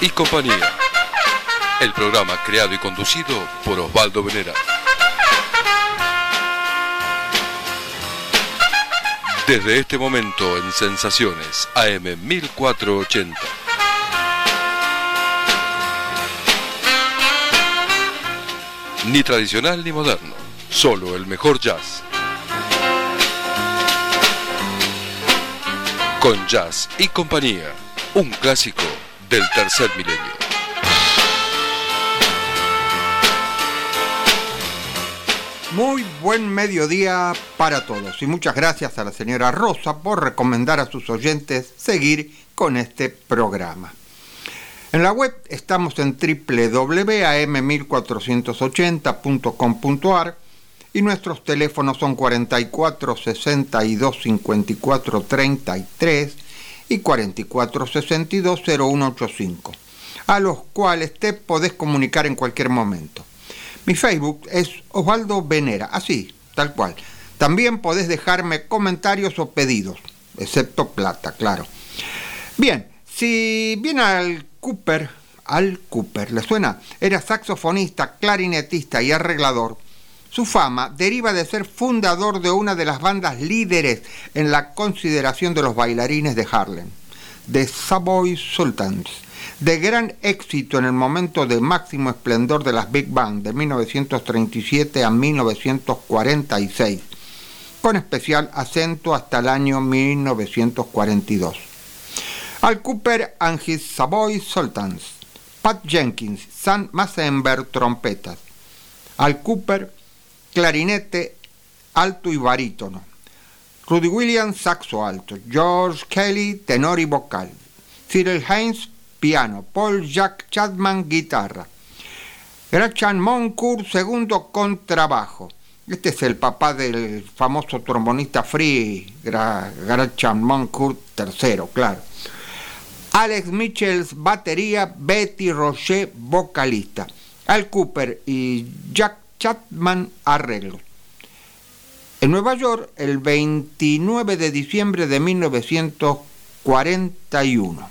Y compañía. El programa creado y conducido por Osvaldo Venera. Desde este momento en Sensaciones AM 1480. Ni tradicional ni moderno, solo el mejor jazz. Con Jazz y compañía, un clásico del tercer milenio. Muy buen mediodía para todos y muchas gracias a la señora Rosa por recomendar a sus oyentes seguir con este programa. En la web estamos en www.am1480.com.ar y nuestros teléfonos son 44 62 54 33 y 44 62 0185, a los cuales te podés comunicar en cualquier momento. Mi Facebook es Osvaldo Venera, así, tal cual. También podés dejarme comentarios o pedidos, excepto plata, claro. Bien, si viene al Cooper, al Cooper, ¿le suena? Era saxofonista, clarinetista y arreglador. Su fama deriva de ser fundador de una de las bandas líderes en la consideración de los bailarines de Harlem, The Savoy Sultans, de gran éxito en el momento de máximo esplendor de las Big Band de 1937 a 1946, con especial acento hasta el año 1942. Al Cooper and his Savoy Sultans, Pat Jenkins, Sam Massenberg trompetas, Al Cooper clarinete alto y barítono, Rudy Williams saxo alto, George Kelly tenor y vocal, Cyril Haynes piano, Paul Jack Chapman guitarra, Grachan Moncourt segundo contrabajo. Este es el papá del famoso trombonista free, Grachan Moncourt tercero, claro. Alex Michels batería, Betty Rocher vocalista. Al Cooper y Jack Chapman arreglo. En Nueva York, el 29 de diciembre de 1941.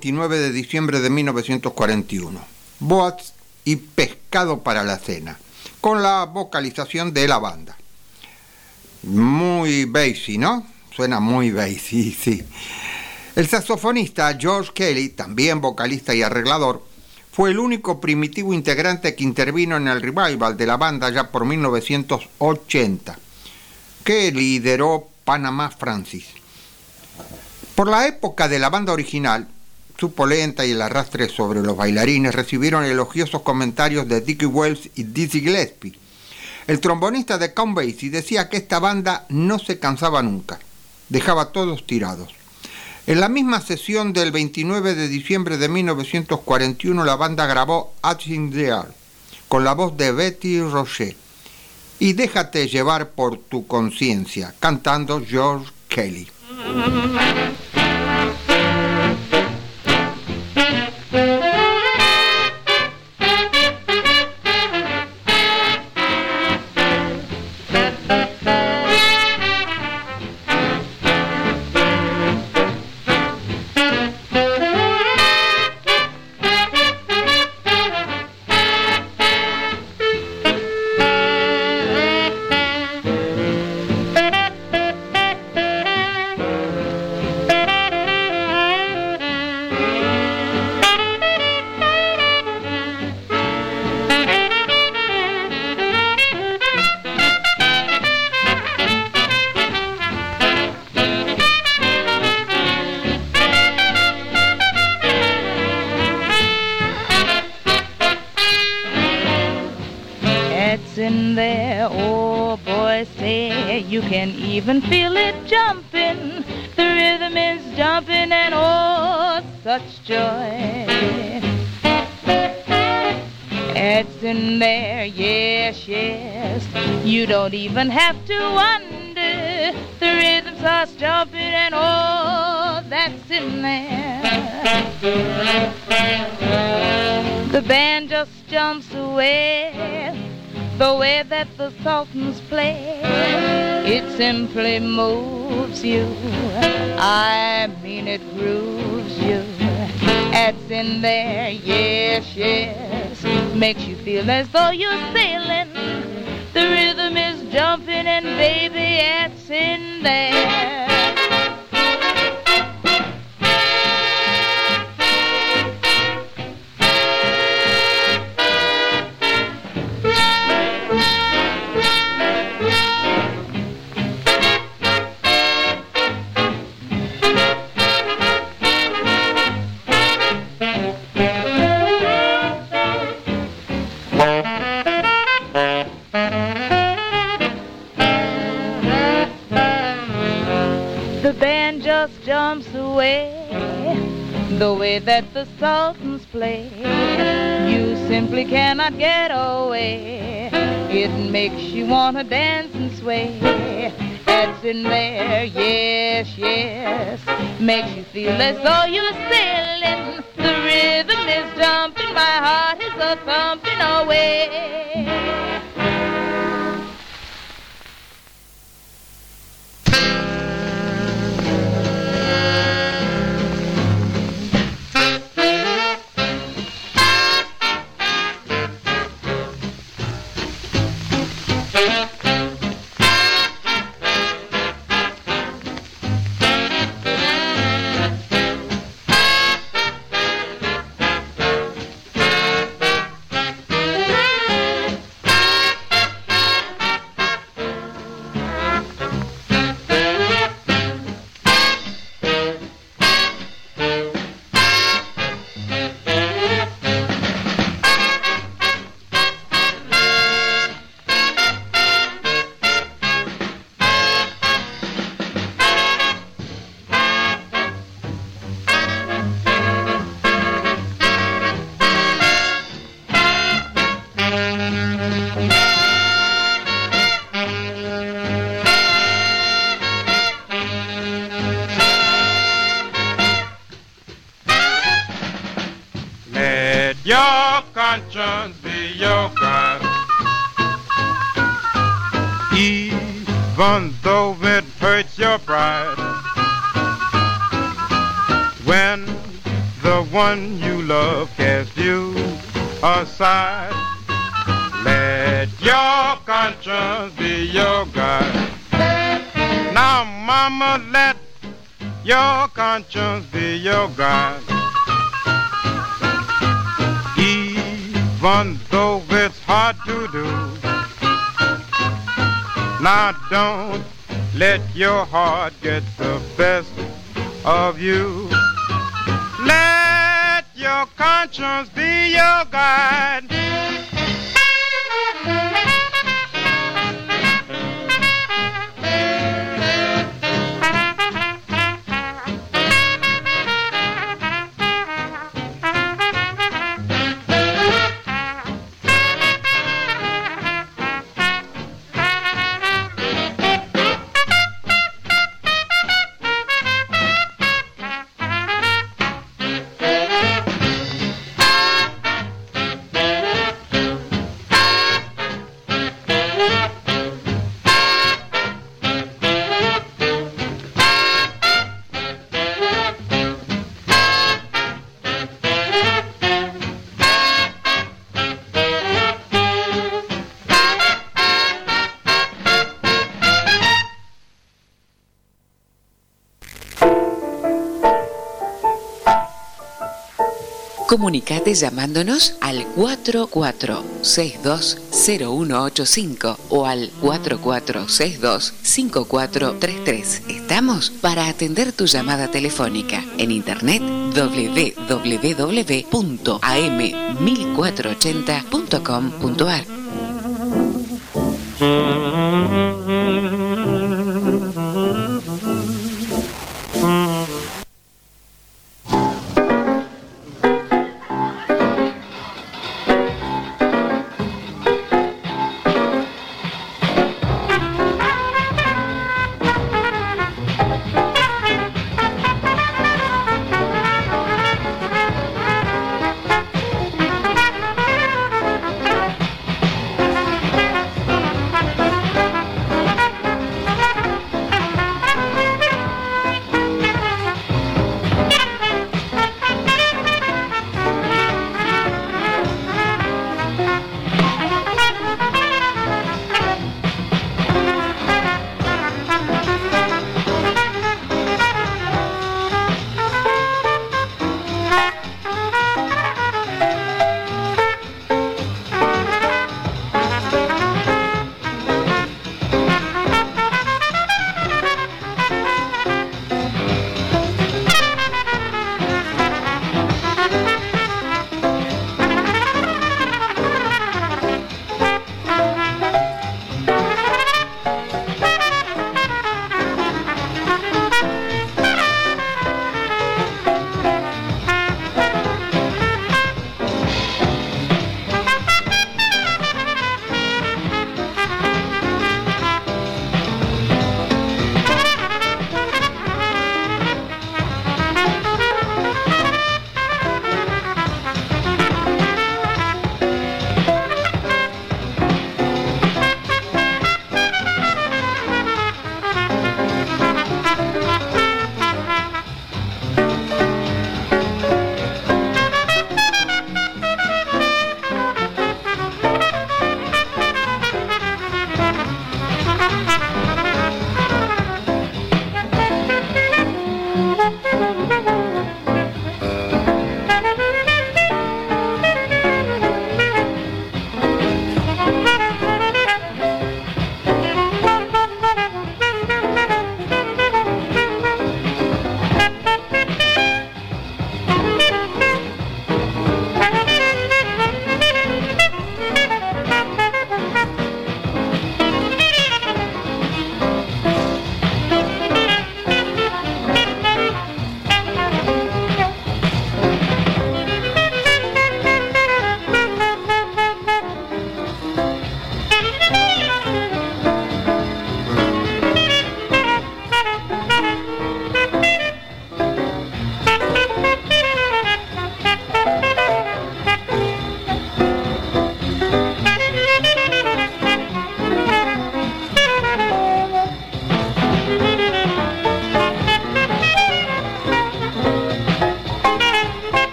29 de diciembre de 1941, Boats y Pescado para la Cena, con la vocalización de la banda. Muy bassy, ¿no? Suena muy bassy, sí. El saxofonista George Kelly, también vocalista y arreglador, fue el único primitivo integrante que intervino en el revival de la banda ya por 1980, que lideró Panamá Francis. Por la época de la banda original, su polenta y el arrastre sobre los bailarines recibieron elogiosos comentarios de Dickie Wells y Dizzy Gillespie. El trombonista de Count Basie decía que esta banda no se cansaba nunca, dejaba todos tirados. En la misma sesión del 29 de diciembre de 1941 la banda grabó Atching There con la voz de Betty Rocher y Déjate llevar por tu conciencia cantando George Kelly. Such joy. It's in there, yes, yes. You don't even have to wonder. The rhythm starts jumping and oh, that's in there. The band just jumps away the way that the Sultans play. it simply moves you. I mean it grooves you. It's in there, yes, yes. Makes you feel as though you're sailing. The rhythm is jumping and baby, it's in there. The way that the Sultans play. You simply cannot get away. It makes you wanna dance and sway. It's in there, yes, yes. Makes you feel as though you're sailing. The rhythm is jumping, my heart is a thumping away. Now don't let your heart get the best of you. Let your conscience be your guide. Comunicate llamándonos al 44620185 o al 44625433. Estamos para atender tu llamada telefónica en internet www.am1480.com.ar.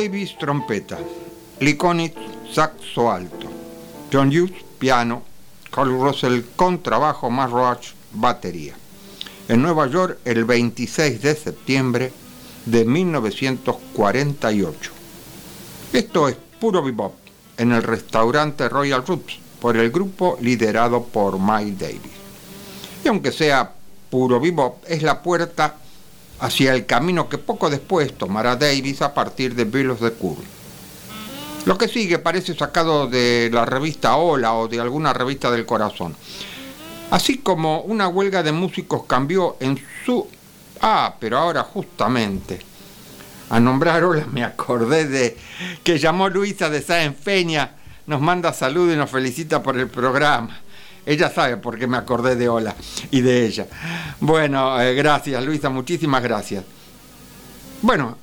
Davis, trompeta. Lee Konitz, saxo alto. John Hughes, piano. Carl Russell, contrabajo, más Roach, batería. En Nueva York, el 26 de septiembre de 1948. Esto es puro bebop en el restaurante Royal Roots por el grupo liderado por Miles Davis. Y aunque sea puro bebop, es la puerta hacia el camino que poco después tomará Davis a partir de Bill of the. Lo que sigue parece sacado de la revista Hola o de alguna revista del corazón. Así como una huelga de músicos cambió en su... Ah, pero ahora justamente. A nombrar Hola me acordé de que llamó Luisa de Sáenz Feña, nos manda salud y nos felicita por el programa. Ella sabe por qué me acordé de Hola y de ella. Bueno, eh, gracias Luisa, muchísimas gracias. Bueno,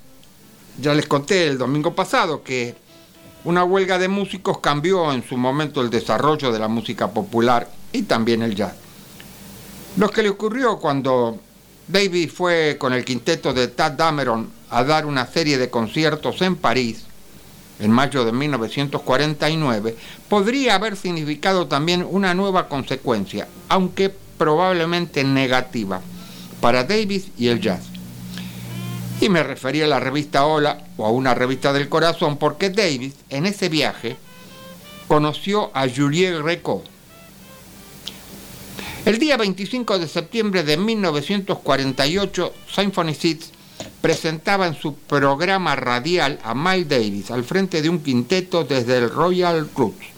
ya les conté el domingo pasado que una huelga de músicos cambió en su momento el desarrollo de la música popular y también el jazz. Lo que le ocurrió cuando David fue con el quinteto de Tad Dameron a dar una serie de conciertos en París en mayo de 1949, podría haber significado también una nueva consecuencia, aunque probablemente negativa, para Davis y el jazz. Y me refería a la revista Hola o a una revista del corazón porque Davis en ese viaje conoció a Julien Greco. El día 25 de septiembre de 1948, Symphony Seeds presentaba en su programa radial a Miles Davis al frente de un quinteto desde el Royal Roots.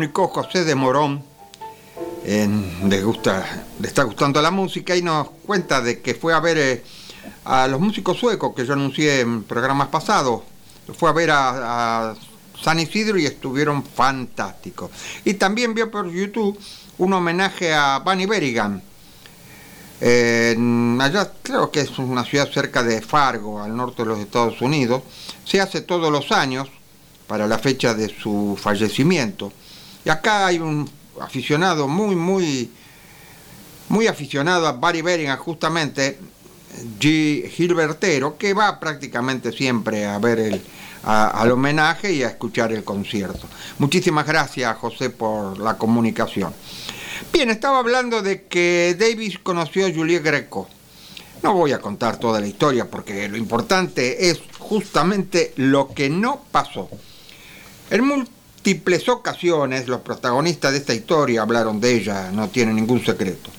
Comunicó José de Morón, le, gusta, le está gustando la música y nos cuenta de que fue a ver eh, a los músicos suecos que yo anuncié en programas pasados. Fue a ver a, San Isidro y estuvieron fantásticos. Y también vio por YouTube un homenaje a Bunny Berrigan. allá creo que es una ciudad cerca de Fargo, al norte de los Estados Unidos. Se hace todos los años para la fecha de su fallecimiento. Y acá hay un aficionado muy, muy, muy aficionado a Barry Beringham, justamente, G. Gilbertero, que va prácticamente siempre a ver el, al homenaje y a escuchar el concierto. Muchísimas gracias, José, por la comunicación. Bien, estaba hablando de que Davis conoció a Juliet Greco. No voy a contar toda la historia porque lo importante es justamente lo que no pasó. El múltiples ocasiones los protagonistas de esta historia hablaron de ella, no tiene ningún secreto.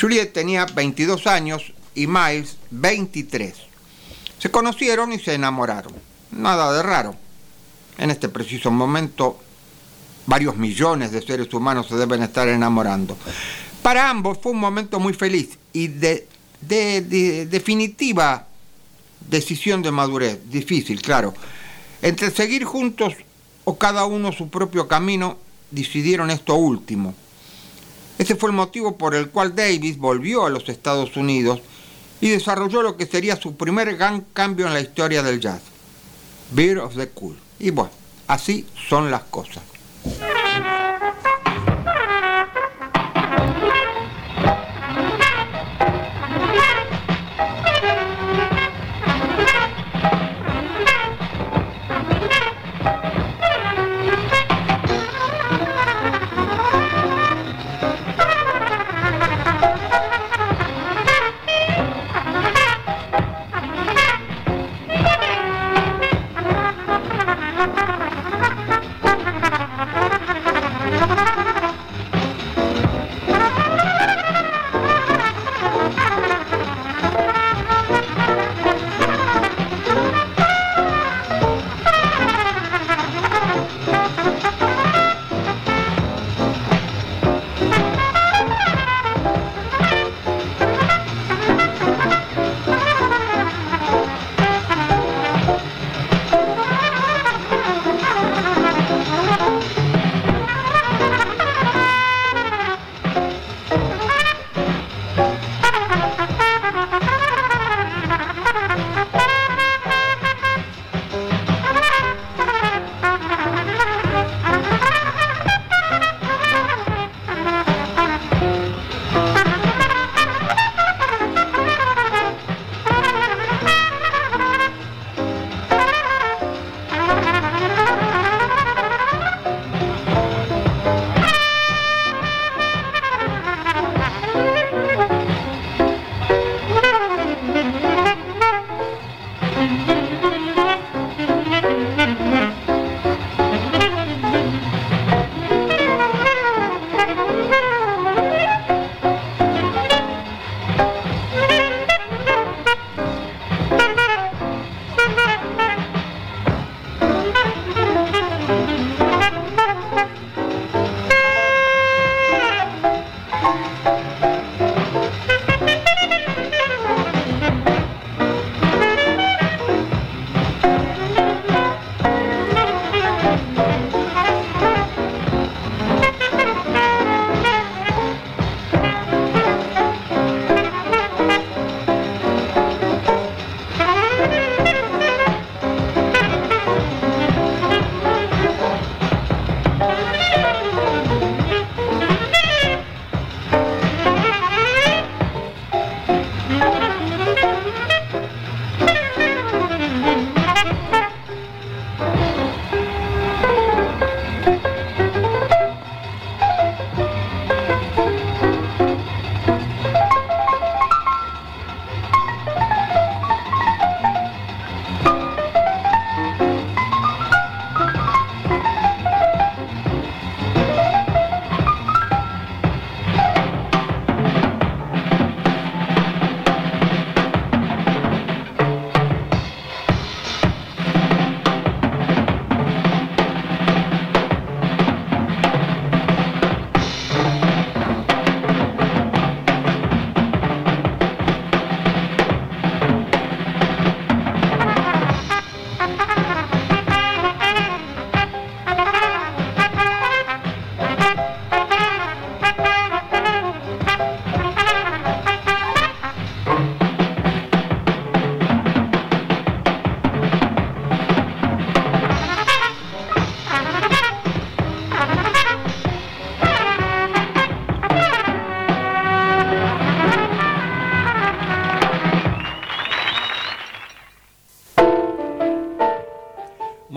Juliet tenía 22 años y Miles 23. Se conocieron y se enamoraron. Nada de raro. En este preciso momento, varios millones de seres humanos se deben estar enamorando. Para ambos fue un momento muy feliz y de, de definitiva decisión de madurez. Difícil, claro. Entre seguir juntos o cada uno su propio camino, decidieron esto último. Ese fue el motivo por el cual Davis volvió a los Estados Unidos y desarrolló lo que sería su primer gran cambio en la historia del jazz, Beer of the Cool. Y bueno, así son las cosas.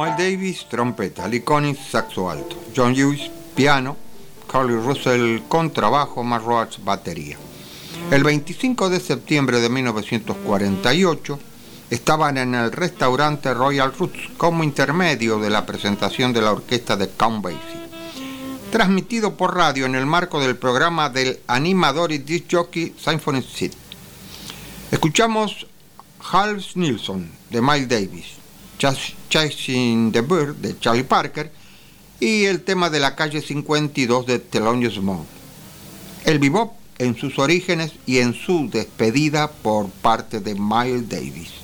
Davis, trompeta, Konitz, saxo alto, John Lewis, piano, Carly Russell, contrabajo, Matt Roach, batería. El 25 de septiembre de 1948 estaban en el restaurante Royal Roots como intermedio de la presentación de la orquesta de Count Basie, transmitido por radio en el marco del programa del animador y disc jockey Symphony Seed. Escuchamos Hals Nilsson de Miles Davis, Chasing the Bird de Charlie Parker y el tema de la calle 52 de Thelonious Monk. El bebop en sus orígenes y en su despedida por parte de Miles Davis.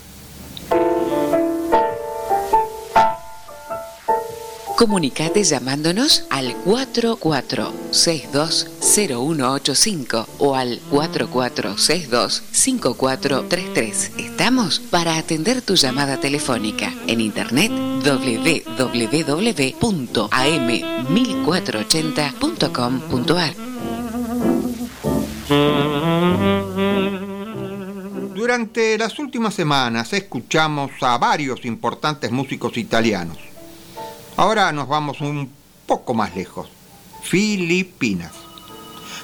Comunicate llamándonos al 44620185 o al 44625433. Estamos para atender tu llamada telefónica en internet www.am1480.com.ar. Durante las últimas semanas escuchamos a varios importantes músicos italianos Ahora nos vamos un poco más lejos. Filipinas.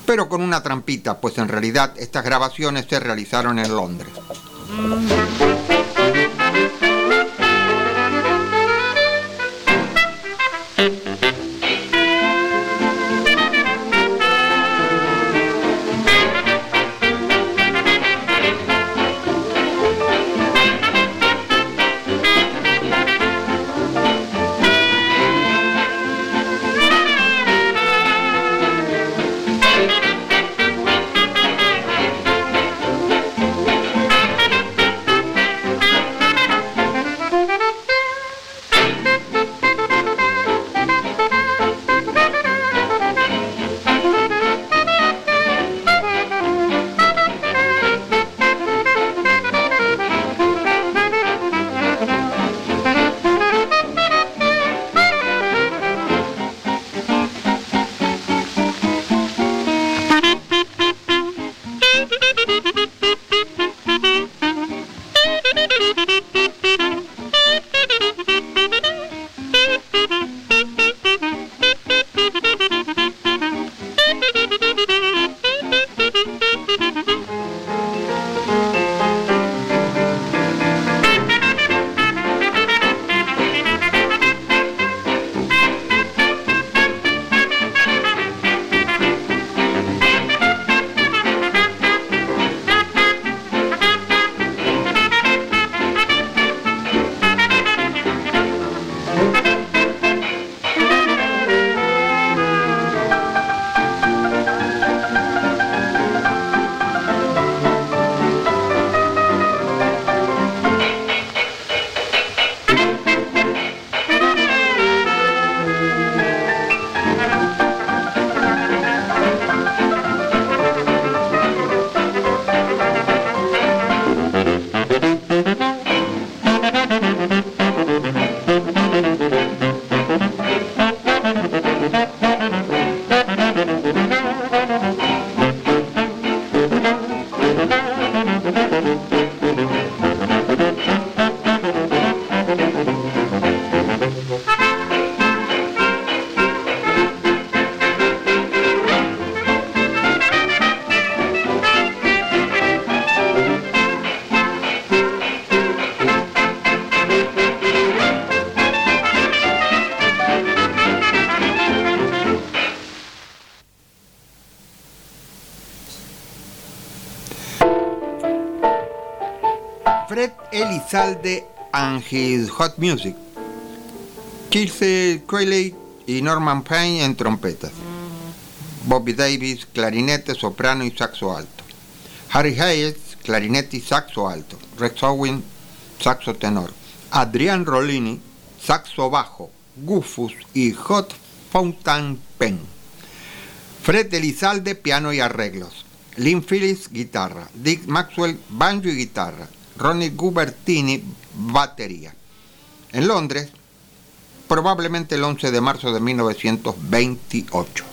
Pero con una trampita, pues en realidad estas grabaciones se realizaron en Londres. His Hot Music, Kirse Crowley y Norman Payne en trompetas, Bobby Davis, clarinete, soprano y saxo alto, Harry Hayes, clarinete y saxo alto, Rex Owen, saxo tenor, Adrian Rollini, saxo bajo, Gufus y Hot Fountain Pen, Fred Elizalde, piano y arreglos, Lynn Phillips, guitarra, Dick Maxwell, banjo y guitarra, Ronnie Gubertini, batería. En Londres, probablemente el 11 de marzo de 1928.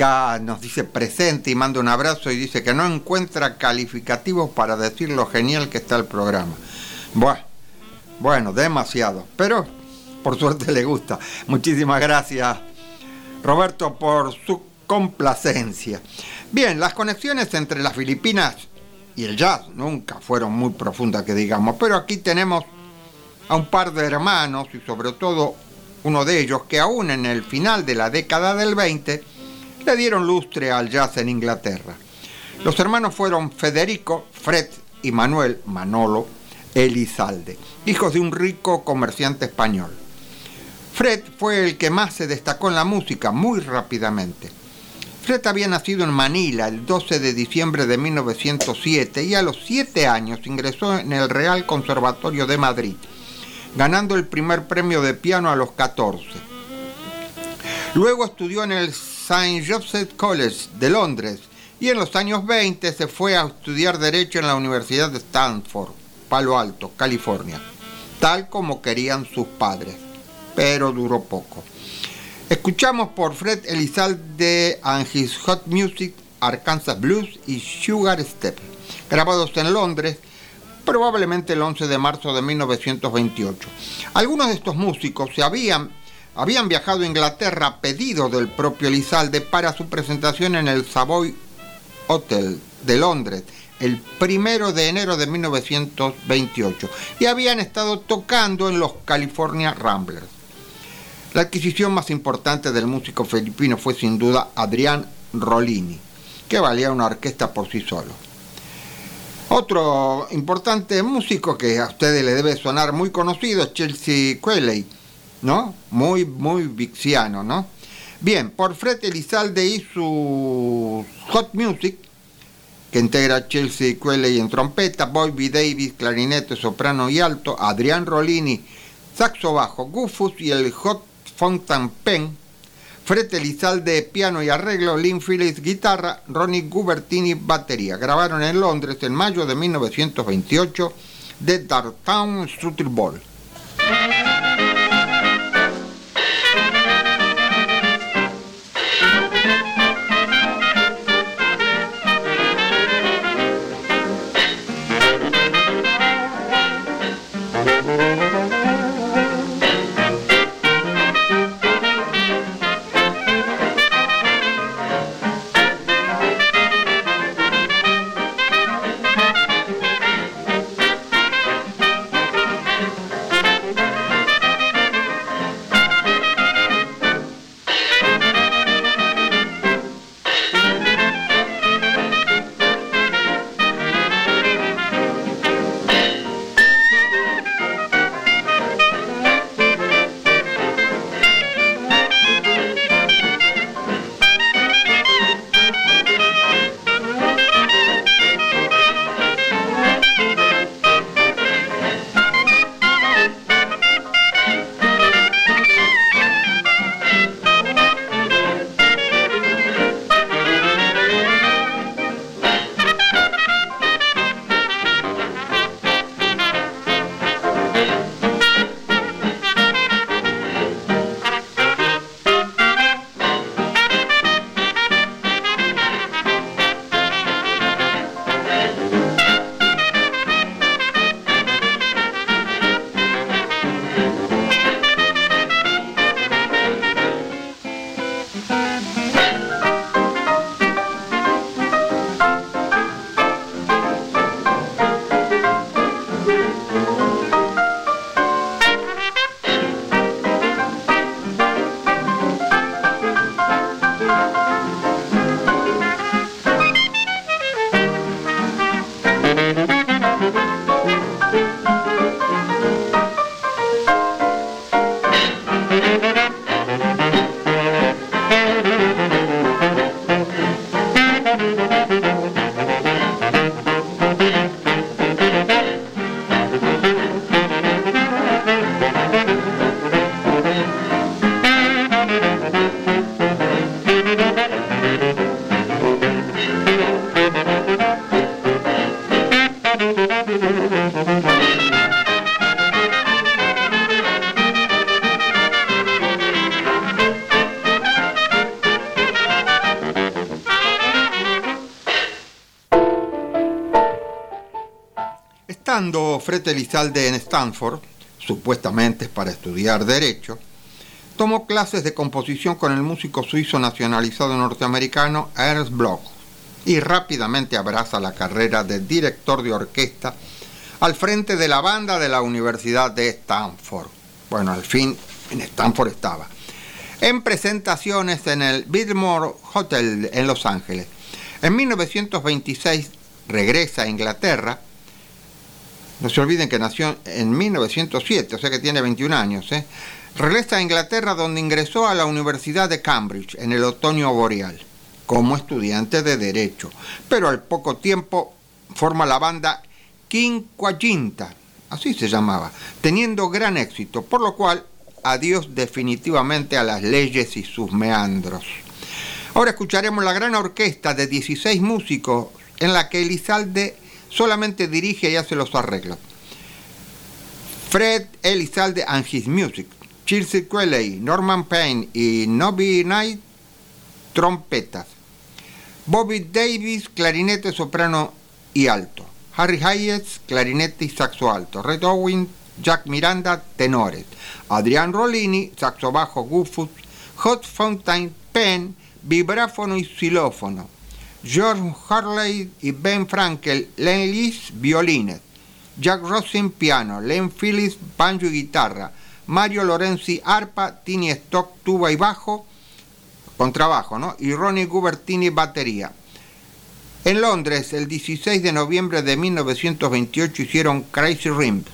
Nos dice presente y manda un abrazo y dice que no encuentra calificativos para decir lo genial que está el programa. Bueno, bueno, demasiado, pero por suerte le gusta. Muchísimas gracias, Roberto, por su complacencia. Bien, las conexiones entre las Filipinas y el jazz nunca fueron muy profundas, que digamos, pero aquí tenemos a un par de hermanos y sobre todo uno de ellos que aún en el final de la década del 20 le dieron lustre al jazz en Inglaterra. Los hermanos fueron Federico, Fred y Manuel Manolo Elizalde, hijos de un rico comerciante español. Fred fue el que más se destacó en la música muy rápidamente. Fred había nacido en Manila el 12 de diciembre de 1907 y a los 7 años ingresó en el Real Conservatorio de Madrid, ganando el primer premio de piano a los 14. Luego estudió en el St. Joseph College de Londres y en los años 20 se fue a estudiar Derecho en la Universidad de Stanford, Palo Alto, California, tal como querían sus padres, pero duró poco. Escuchamos por Fred Elizalde and His Hot Music, Arkansas Blues y Sugar Step, grabados en Londres probablemente el 11 de marzo de 1928. Algunos de estos músicos se habían, habían viajado a Inglaterra a pedido del propio Elizalde para su presentación en el Savoy Hotel de Londres el primero de enero de 1928 y habían estado tocando en los California Ramblers. La adquisición más importante del músico filipino fue sin duda Adrián Rollini, que valía una orquesta por sí solo. Otro importante músico que a ustedes le debe sonar muy conocido es Chelsea Quelley, ¿no? Muy, muy vixiano, ¿no? Bien, por Fred Elizalde y su Hot Music, que integra Chelsea Quelley en trompeta, Bobby Davis, clarinete, soprano y alto, Adrián Rollini, saxo bajo, Gufus y el Hot Fountain Pen, Fred Elizalde piano y arreglo, Lynn Phillips guitarra, Ronnie Gubertini batería. Grabaron en Londres en mayo de 1928 de Darktown Struttle Ball. Elizalde en Stanford, supuestamente para estudiar Derecho, tomó clases de composición con el músico suizo nacionalizado norteamericano Ernst Bloch y rápidamente abraza la carrera de director de orquesta al frente de la banda de la Universidad de Stanford. Bueno, al fin en Stanford estaba. En presentaciones en el Biltmore Hotel en Los Ángeles. En 1926 regresa a Inglaterra. No se olviden que nació en 1907, o sea que tiene 21 años. ¿eh? Regresa a Inglaterra donde ingresó a la Universidad de Cambridge en el otoño boreal como estudiante de Derecho, pero al poco tiempo forma la banda Quinquaginta, así se llamaba, teniendo gran éxito, por lo cual adiós definitivamente a las leyes y sus meandros. Ahora escucharemos la gran orquesta de 16 músicos en la que Elizalde solamente dirige y hace los arreglos. Fred Elizalde and His Music, Chelsea Quelley, Norman Payne y Nobby Knight, trompetas. Bobby Davis, clarinete, soprano y alto. Harry Hayes, clarinete y saxo alto. Red Owen, Jack Miranda, tenores. Adrián Rollini, saxo bajo, gufus. Hot Fountain, pen, vibráfono y xilófono. George Harley y Ben Frankel, Len Lees, violines. Jack Rosin, piano. Len Phillips, banjo y guitarra. Mario Lorenzi, arpa. Tini Stock, tuba y bajo. Contrabajo, ¿no? Y Ronnie Gubertini, batería. En Londres, el 16 de noviembre de 1928, hicieron Crazy Rimp.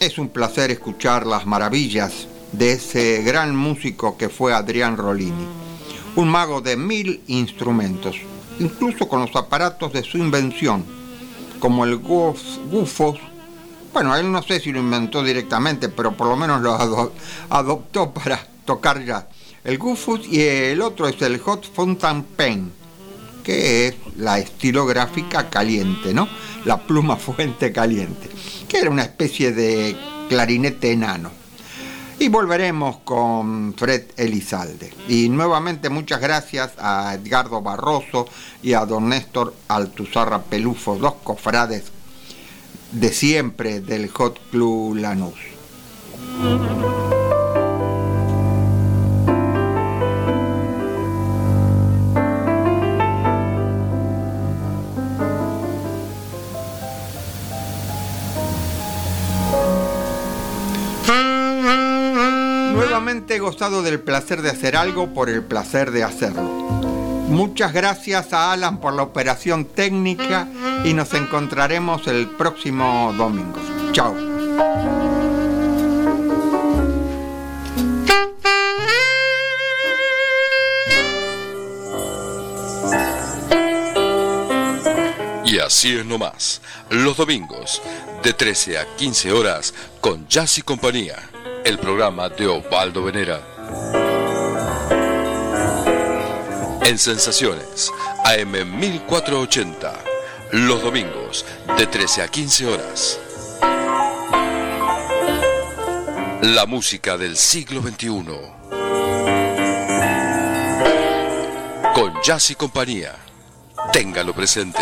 Es un placer escuchar las maravillas de ese gran músico que fue Adrián Rolini, un mago de mil instrumentos, incluso con los aparatos de su invención, como el Gufos. Bueno, él no sé si lo inventó directamente, pero por lo menos lo adoptó para tocar ya. El Gufus y el otro es el Hot Fountain Pen, que es la estilográfica caliente, ¿no? La pluma fuente caliente, que era una especie de clarinete enano. Y volveremos con Fred Elizalde. Y nuevamente muchas gracias a Edgardo Barroso y a don Néstor Altuzarra Pelufo, dos cofrades de siempre del Hot Club Lanús. Del placer de hacer algo por el placer de hacerlo. Muchas gracias a Alan por la operación técnica y nos encontraremos el próximo domingo. Chao. Y así es nomás, los domingos, de 13 a 15 horas, con Jazz y Compañía el programa de Osvaldo Venera. En Sensaciones, AM 1480, los domingos, de 13 a 15 horas. La música del siglo XXI. Con Jazz y compañía. Téngalo presente.